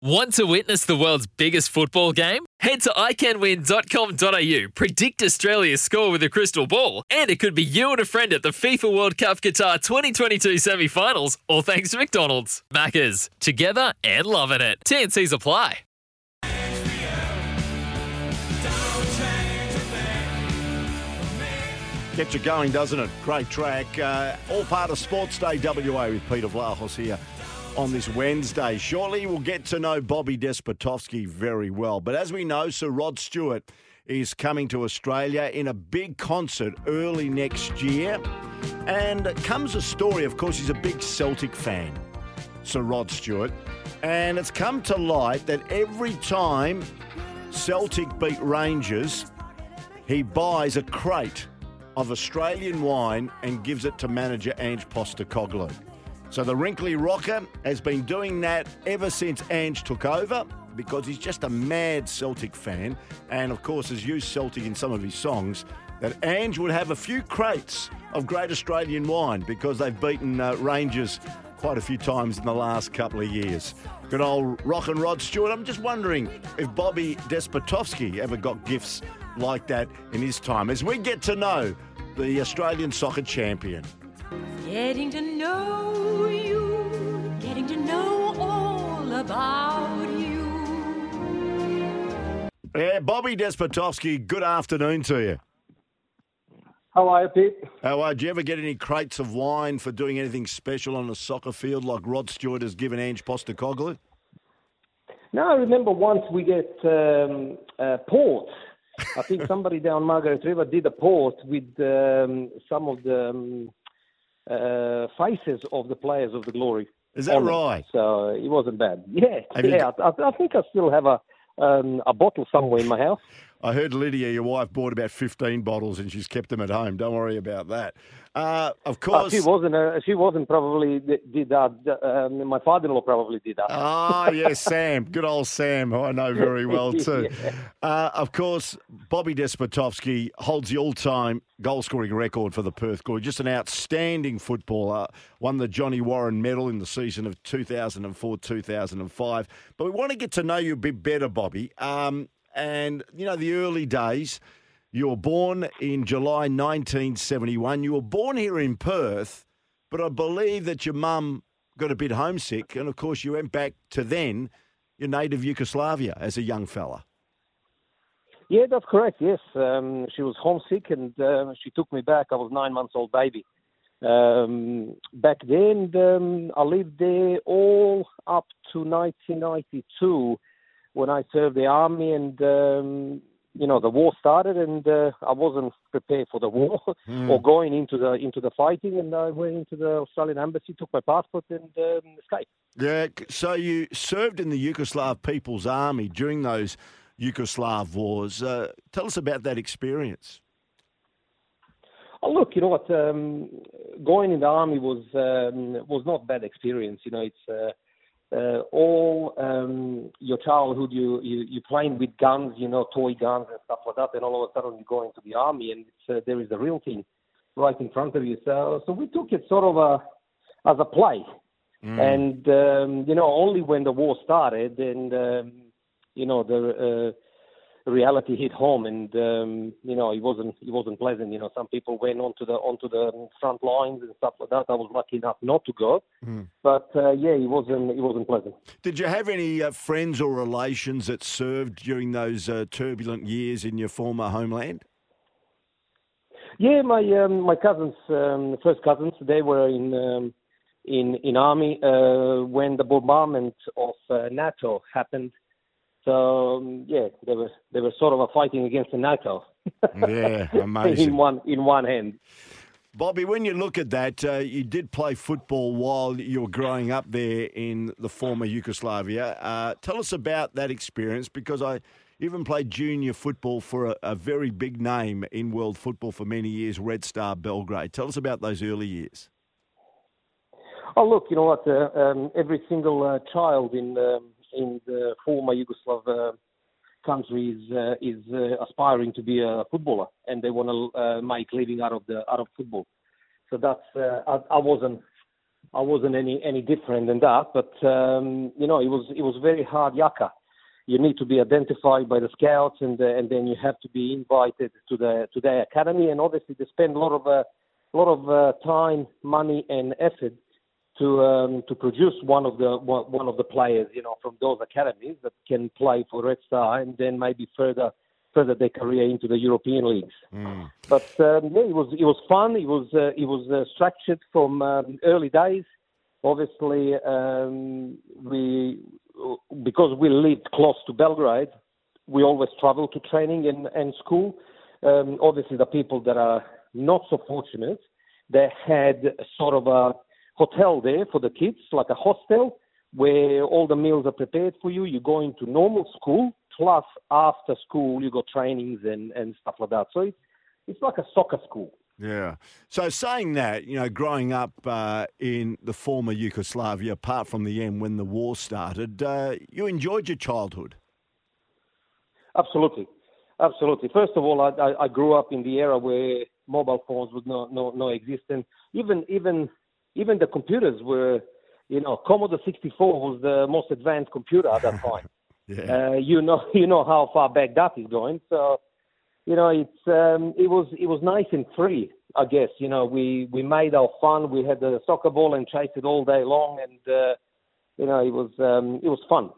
Want to witness the world's biggest football game? Head to iCanWin.com.au, predict Australia's score with a crystal ball, and it could be you and a friend at the FIFA World Cup Qatar 2022 semi finals, all thanks to McDonald's. Maccas, together and loving it. TNC's apply. Gets you going, doesn't it? Great track. Uh, all part of Sports Day WA with Peter Vlahos here on this Wednesday. Shortly, we'll get to know Bobby Despotovski very well. But as we know, Sir Rod Stewart is coming to Australia in a big concert early next year. And comes a story, of course, he's a big Celtic fan, Sir Rod Stewart. And it's come to light that every time Celtic beat Rangers, he buys a crate of Australian wine and gives it to manager Ange Postecoglou. So the wrinkly rocker has been doing that ever since Ange took over because he's just a mad Celtic fan and of course has used Celtic in some of his songs that Ange would have a few crates of great Australian wine because they've beaten uh, Rangers quite a few times in the last couple of years. Good old Rock and Rod Stewart. I'm just wondering if Bobby Despotovski ever got gifts like that in his time as we get to know the Australian soccer champion. Getting to know you, getting to know all about you. Yeah, Bobby Despotovski, good afternoon to you. How are you, Pete? How are, you? do you ever get any crates of wine for doing anything special on a soccer field like Rod Stewart has given Ange Postecoglou? No, I remember once we get um, uh, port. I think somebody down Margaret River did a port with um, some of the um, faces of the players of the Glory. Is that it. right? So it wasn't bad. Yeah, Have you yeah. I, I think I still have a um, a bottle somewhere in my house. I heard Lydia, your wife, bought about 15 bottles and she's kept them at home. Don't worry about that. Uh, of Uh, course. she wasn't. Uh, she wasn't probably did that. Um, my father-in-law probably did that. Ah, yes, Sam. Good old Sam, who I know very well too. uh, of course, Bobby Despotovski holds the all-time goal-scoring record for the Perth Glory. Just an outstanding footballer. Won the Johnny Warren Medal in the season of 2004-2005. But we want to get to know you a bit better, Bobby. Um, and, you know, the early days, you were born in July 1971. You were born here in Perth, but I believe that your mum got a bit homesick. And, of course, you went back to then your native Yugoslavia as a young fella. Yeah, that's correct. Yes, um, she was homesick, and uh, she took me back. I was nine months old baby. Um, back then, um, I lived there all up to 1992 when I served the army, and um, you know the war started, and uh, I wasn't prepared for the war or going into the into the fighting, and I went into the Australian embassy, took my passport, and um, escaped. Yeah, so you served in the Yugoslav People's Army during those Yugoslav wars. Uh, tell us about that experience. Oh, look, you know what? Um, going in the army was um, was not bad experience. You know, it's uh, uh, all um, your childhood. You you you playing with guns, you know, toy guns and stuff like that. And all of a sudden, you go into the army, and it's, uh, there is the real thing right in front of you. So so we took it sort of a as a play, and um, you know, only when the war started, and um, you know the. Uh, reality hit home, and um, you know it wasn't it wasn't pleasant. You know, some people went onto the onto the front lines and stuff like that. I was lucky enough not to go, but uh, yeah, it wasn't it wasn't pleasant. Did you have any uh, friends or relations that served during those uh, turbulent years in your former homeland? Yeah, my um, my cousins, um, first cousins, they were in um, in in army uh, when the bombardment of uh, NATO happened. So um, yeah, they were they were sort of a fighting against the NATO Yeah, amazing. in one in one hand. Bobby, when you look at that, uh, you did play football while you were growing up there in the former Yugoslavia. Uh, tell us about that experience because I even played junior football for a, a, very big name in world football for many years, Red Star Belgrade. Tell us about those early years. Oh, look, you know what? Uh, um, every single uh, child in um, in the former Yugoslav uh, country is uh, is uh, aspiring to be a footballer, and they want to uh, make living out of the out of football. So that's I, I wasn't I wasn't any any different than that, but um, you know it was it was very hard yaka. You need to be identified by the scouts, and and then you have to be invited to the to the academy, and obviously they spend a lot of a lot of time, money, and effort to um, to produce one of the one of the players, you know, from those academies that can play for Red Star and then maybe further further their career into the European leagues. Mm. But um, yeah, it was it was fun. It was uh, it was uh, structured from um, early days. Obviously, um, we because we lived close to Belgrade, we always traveled to training and, and school. Um, obviously, the people that are not so fortunate, they had sort of a hotel there for the kids, like a hostel, where all the meals are prepared for you. You go into normal school, plus after school you got trainings and, and stuff like that. So it's it's like a soccer school. Yeah. So saying that, you know, growing up uh, in the former Yugoslavia, apart from the end when the war started, uh, you enjoyed your childhood. Absolutely, absolutely. First of all, I, I, grew up in the era where mobile phones would no no no exist, and even even even the computers were, you know, Commodore 64 was the most advanced computer at that time. yeah. uh, you know, you know how far back that is going. So, you know, it's um, it was it was nice and free. I guess you know we we made our fun. We had the soccer ball and chased it all day long, and uh, you know it was um, it was fun.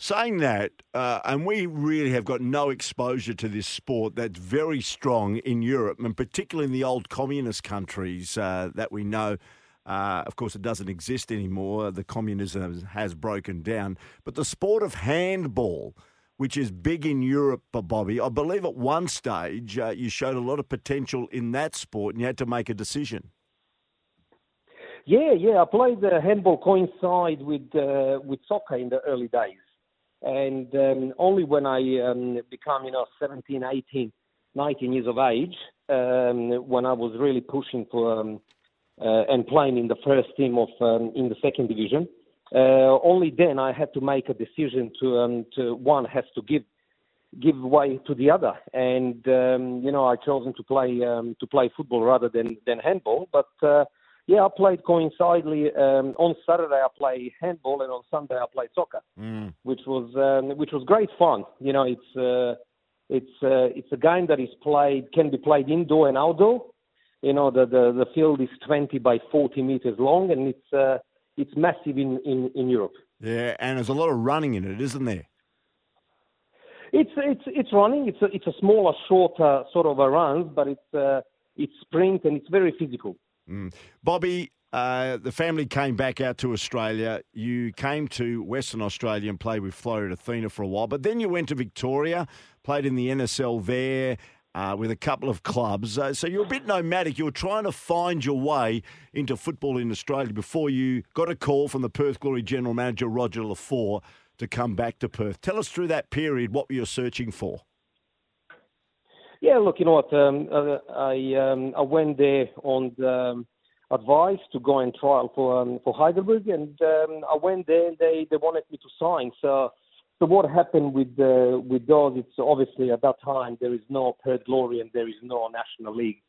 Saying that, uh, and we really have got no exposure to this sport that's very strong in Europe, and particularly in the old communist countries uh, that we know uh, of course, it doesn't exist anymore. The communism has broken down. But the sport of handball, which is big in Europe, Bobby, I believe at one stage uh, you showed a lot of potential in that sport and you had to make a decision. Yeah, yeah. I played uh, handball coincide with uh, with soccer in the early days, and um, only when I um, become, you know, 17, 18, 19 years of age, um, when I was really pushing for um, and playing in the first team of um, in the second division. Uh, only then I had to make a decision to um, to one has to give give way to the other, and um, you know I chosen to play um, to play football rather than than handball. But uh, yeah, I played coincidentally um, on Saturday. I play handball, and on Sunday I play soccer, mm. which was um, which was great fun. You know, it's uh, it's uh, it's a game that is played can be played indoor and outdoor you know the, the the field is 20 by 40 meters long and it's uh, it's massive in, in in Europe. Yeah, and there's a lot of running in it, isn't there? It's it's it's running. It's a it's a smaller, shorter sort of a run, but it's uh, it's sprint and it's very physical. Mm. Bobby, uh, the family came back out to Australia. You came to Western Australia and played with Floreat Athena for a while, but then you went to Victoria, played in the NSL there, uh, with a couple of clubs. Uh, so you're a bit nomadic. You were trying to find your way into football in Australia before you got a call from the Perth Glory general manager, Roger Lefort, to come back to Perth. Tell us through that period what you were searching for. Yeah, look, you know what? Um, I um, I went there on the, um, advice to go and trial for um, for Heidelberg, and um, I went there and they, they wanted me to sign. So so what happened with uh, with those? It's obviously at that time there is no Perth Glory and there is no National League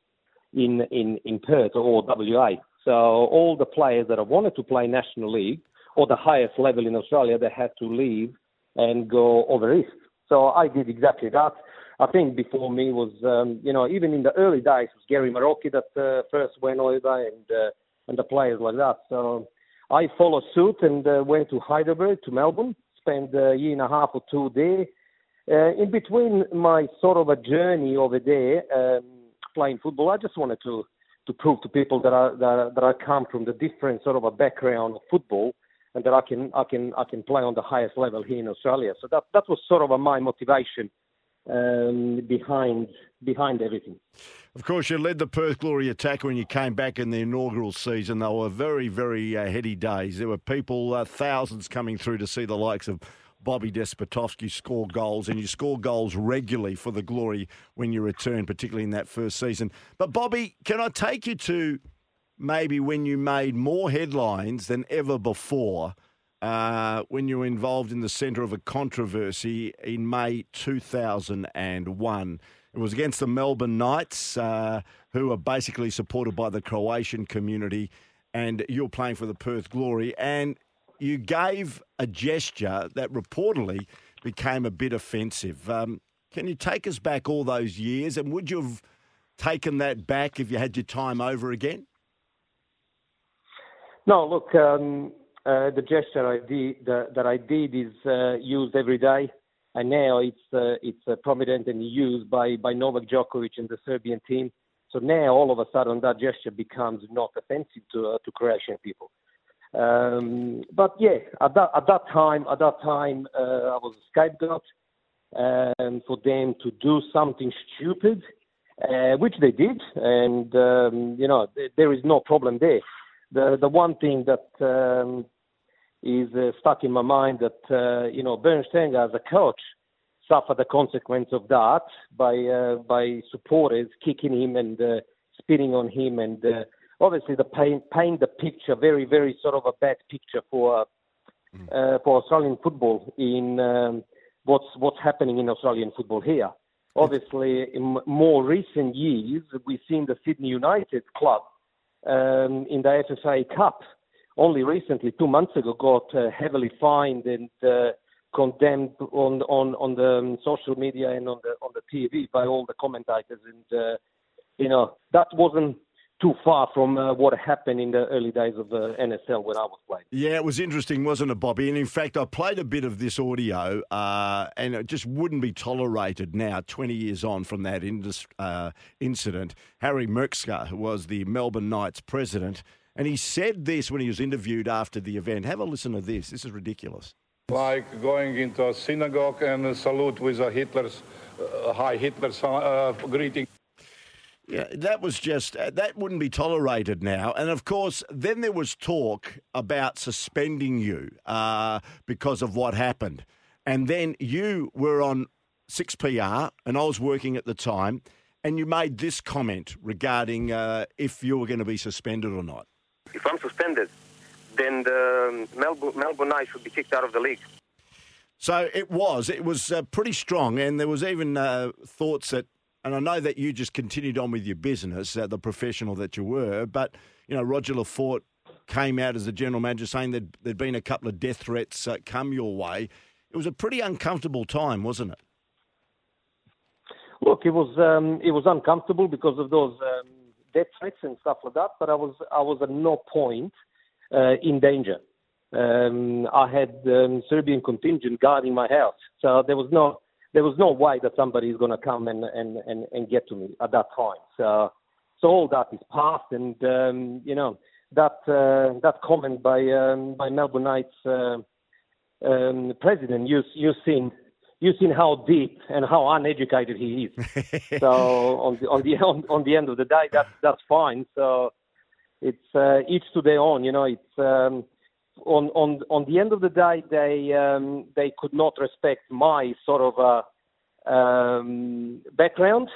in in in Perth or WA. So all the players that wanted to play National League or the highest level in Australia, they had to leave and go over east. So I did exactly that. I think before me was, um, you know, even in the early days, was Gary Marocchi that uh, first went over and uh, and the players like that. So I followed suit and uh, went to Heidelberg to Melbourne spent a year and a half or two there. Uh, in between my sort of a journey over there um, playing football, I just wanted to to prove to people that I that, that I come from the different sort of a background of football and that I can I can I can play on the highest level here in Australia. So that that was sort of a, my motivation um, behind behind everything. Of course, you led the Perth Glory attack when you came back in the inaugural season. They were very, very uh, heady days. There were people, uh, thousands coming through to see the likes of Bobby Despotovski score goals, and you score goals regularly for the Glory when you return, particularly in that first season. But, Bobby, can I take you to maybe when you made more headlines than ever before? Uh, when you were involved in the centre of a controversy in May 2001. It was against the Melbourne Knights, uh, who are basically supported by the Croatian community, and you're playing for the Perth Glory. And you gave a gesture that reportedly became a bit offensive. Um, can you take us back all those years, and would you have taken that back if you had your time over again? No, look, um, uh, the gesture I did, that I did is uh, used every day, and now it's uh, it's uh, prominent and used by by Novak Djokovic and the Serbian team. So now all of a sudden that gesture becomes not offensive to uh, to Croatian people. Um, but yeah, at that at that time, at that time, uh, I was a scapegoat um, for them to do something stupid, which they did, and um, you know th- there is no problem there. The the one thing that um, is uh, stuck in my mind that uh, you know Bernd Stange as a coach suffered the consequence of that by uh, by supporters kicking him and uh, spitting on him and uh, obviously the paint paint the picture very very sort of a bad picture for uh, for Australian football in um, what's what's happening in Australian football here. Obviously, in more recent years, we've seen the Sydney United club um, in the FFA Cup only recently, two months ago, got uh, heavily fined and uh, condemned on on on the um, social media and on the on the TV by all the commentators, and uh, you know that wasn't too far from uh, what happened in the early days of the NSL when I was playing. Yeah, it was interesting, wasn't it, Bobby? And in fact, I played a bit of this audio, uh, and it just wouldn't be tolerated now, 20 years on from that indus- uh, incident. Harry Murksa was the Melbourne Knights president, and he said this when he was interviewed after the event. Have a listen to this. This is ridiculous. Like going into a synagogue and a salute with a Hitler's, uh, Hi Hitler uh, greeting. Yeah, that was just uh, that wouldn't be tolerated now. And of course, then there was talk about suspending you uh, because of what happened. And then you were on 6PR, and I was working at the time, and you made this comment regarding uh, if you were going to be suspended or not. If I'm suspended, then the Melbourne, Melbourne Knights should be kicked out of the league. So it was. It was uh, pretty strong, and there was even uh, thoughts that and I know that you just continued on with your business, uh, the professional that you were, but, you know, Roger Lefort came out as the general manager saying that there'd been a couple of death threats uh, come your way. It was a pretty uncomfortable time, wasn't it? Look, it was um, it was uncomfortable because of those um, death threats and stuff like that. But I was I was at no point uh, in danger. Um, I had um, Serbian contingent guarding my house, so there was no there was no way that somebody is going to come and, and, and, and get to me at that time. So, so all that is past, and um, you know that uh, that comment by um, by Melbourne Knights uh, um, president, you you seen you seen how deep and how uneducated he is. so on the on the on, on the end of the day, that's that's fine. So it's uh, each to their own. You know, it's. Um, on on on the end of the day, they um, they could not respect my sort of uh, um, background,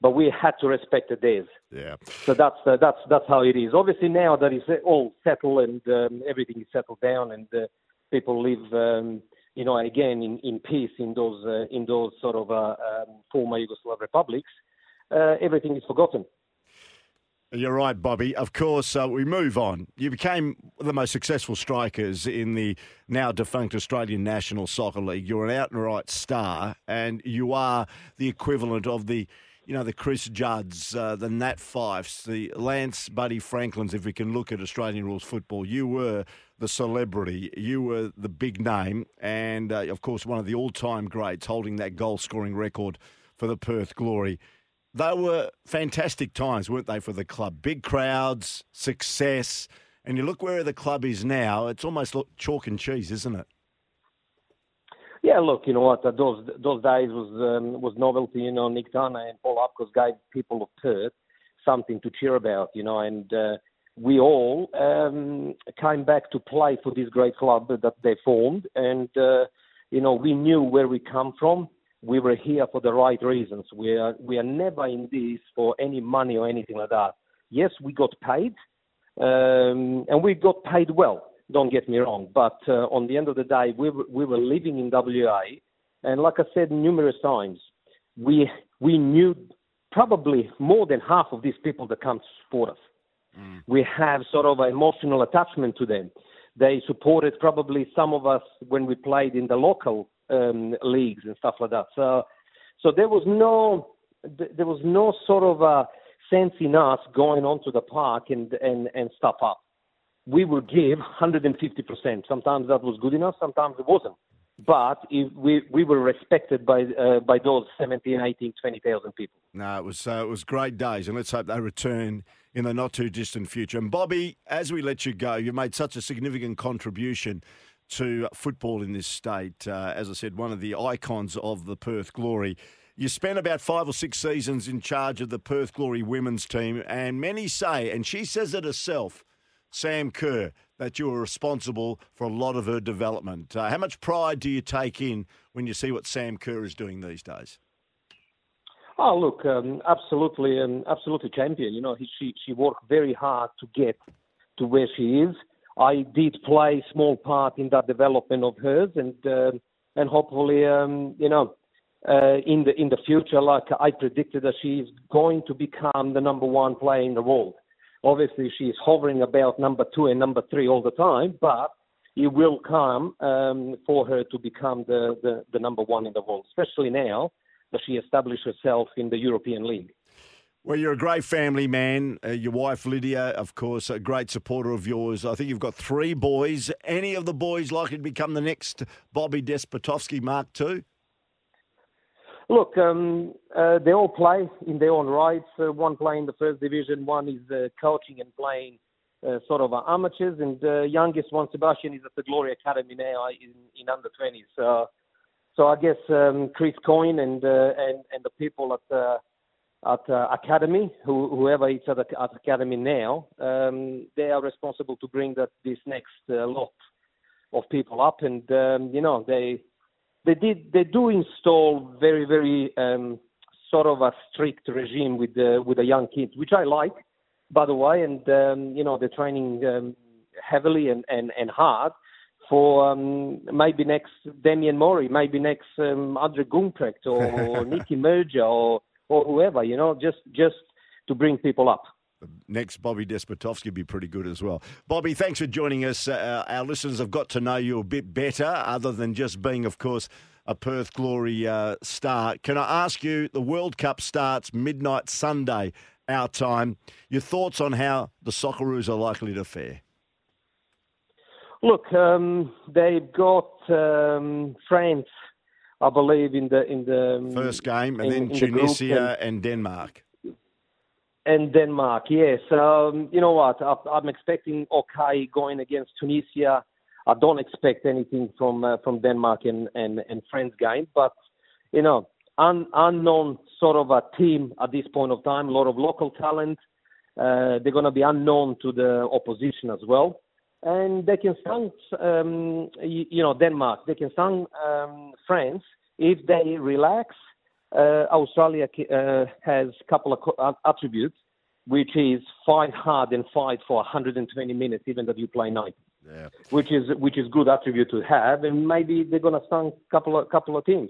but we had to respect theirs. Yeah. So that's uh, that's that's how it is. Obviously now that is all settled and um, everything is settled down and uh, people live, um, you know, again in, in peace in those uh, in those sort of uh, um, former Yugoslav republics. Uh, everything is forgotten. You're right, Bobby. Of course, uh, we move on. You became the most successful strikers in the now defunct Australian National Soccer League. You're an out and right star, and you are the equivalent of the, you know, the Chris Judds, uh, the Nat Fyfes, the Lance Buddy Franklins. If we can look at Australian rules football, you were the celebrity, you were the big name, and uh, of course, one of the all-time greats, holding that goal-scoring record for the Perth Glory they were fantastic times, weren't they, for the club? Big crowds, success, and you look where the club is now. It's almost chalk and cheese, isn't it? Yeah, look, you know what? Those those days was um, was novelty. You know, Nick Tana and Paul Afkos gave people of Perth something to cheer about. You know, and uh, we all um, came back to play for this great club that they formed, and uh, you know, we knew where we come from. We were here for the right reasons. We are we are never in this for any money or anything like that. Yes, we got paid, um, and we got paid well. Don't get me wrong, but uh, on the end of the day, we were, we were living in WA, and like I said numerous times, we we knew probably more than half of these people that come to support us. We have sort of an emotional attachment to them. They supported probably some of us when we played in the local um, leagues and stuff like that. So, so there was no there was no sort of a sense in us going onto the park and and and stuff up. We would give 150%. Sometimes that was good enough. Sometimes it wasn't. But if we we were respected by uh, by those 17, 18, 20,000 people. No, it was uh, it was great days, and let's hope they return in the not too distant future. And Bobby, as we let you go, you made such a significant contribution to football in this state. Uh, as I said, one of the icons of the Perth Glory. You spent about five or six seasons in charge of the Perth Glory women's team, and many say, and she says it herself, Sam Kerr, that you were responsible for a lot of her development. Uh, how much pride do you take in when you see what Sam Kerr is doing these days? Oh, look, um, absolutely, um, absolutely champion. You know, he, she she worked very hard to get to where she is. I did play a small part in that development of hers, and um and hopefully, um, you know, uh, in the in the future, like I predicted, that she is going to become the number one player in the world. Obviously, she is hovering about number two and number three all the time, but it will come um, for her to become the, the, the number one in the world, especially now that she established herself in the European League. Well, you're a great family man. Uh, your wife, Lydia, of course, a great supporter of yours. I think you've got three boys. Any of the boys likely to become the next Bobby Despotovski Mark II? Look, um, uh, they all play in their own rights. Uh, one playing the first division, one is uh, coaching and playing uh, sort of uh, amateurs, and the youngest one, Sebastian, is at the Glory Academy now in, in under 20s. So, so I guess um, Chris Coyne and, uh, and and the people at uh, at uh, academy, who, whoever is at, the, at academy now, um, they are responsible to bring that this next uh, lot of people up, and um, you know they they did they do install very very um, sort of a strict regime with the with the young kids, which I like, by the way, and um, you know they're training um, heavily and, and, and hard for um, maybe next Damien Mori, maybe next um, Andre Gumprecht or, or Nicky Merger or or whoever, you know, just just to bring people up. Next, Bobby Despotovski would be pretty good as well. Bobby, thanks for joining us. Uh, our listeners have got to know you a bit better, other than just being, of course, a Perth Glory uh, star. Can I ask you, the World Cup starts midnight Sunday, our time. Your thoughts on how the Socceroos are likely to fare? Look, um, they've got um, France, I believe, in the in the First game, and in- then in the group Tunisia and Denmark. and Denmark. Yes, um, you know what? I, I'm expecting okay going against Tunisia. I don't expect anything from uh, from Denmark and, and and France game, but you know, un, unknown sort of a team at this point of time. A lot of local talent. Uh, they're going to be unknown to the opposition as well, and they can stand, um, you, you know, Denmark. They can stand um, France if they relax uh, Australia uh, has a couple of uh, attributes, which is fight hard and fight for 120 minutes, even though you play nine. Yeah. Which is which is good attribute to have, and maybe they're gonna stun couple of couple of teams.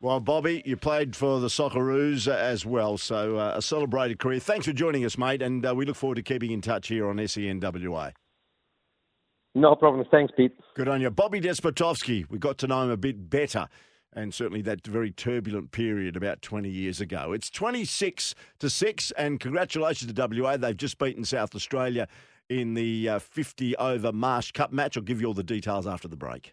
Well, Bobby, you played for the Socceroos as well, so uh, a celebrated career. Thanks for joining us, mate, and uh, we look forward to keeping in touch here on SENWA. No problem. Thanks, Pete. Good on you. Bobby Despotovski, we got to know him a bit better, and certainly that very turbulent period about 20 years ago. It's 26 to 6, and congratulations to WA. They've just beaten South Australia in the uh, 50 over Marsh Cup match. I'll give you all the details after the break.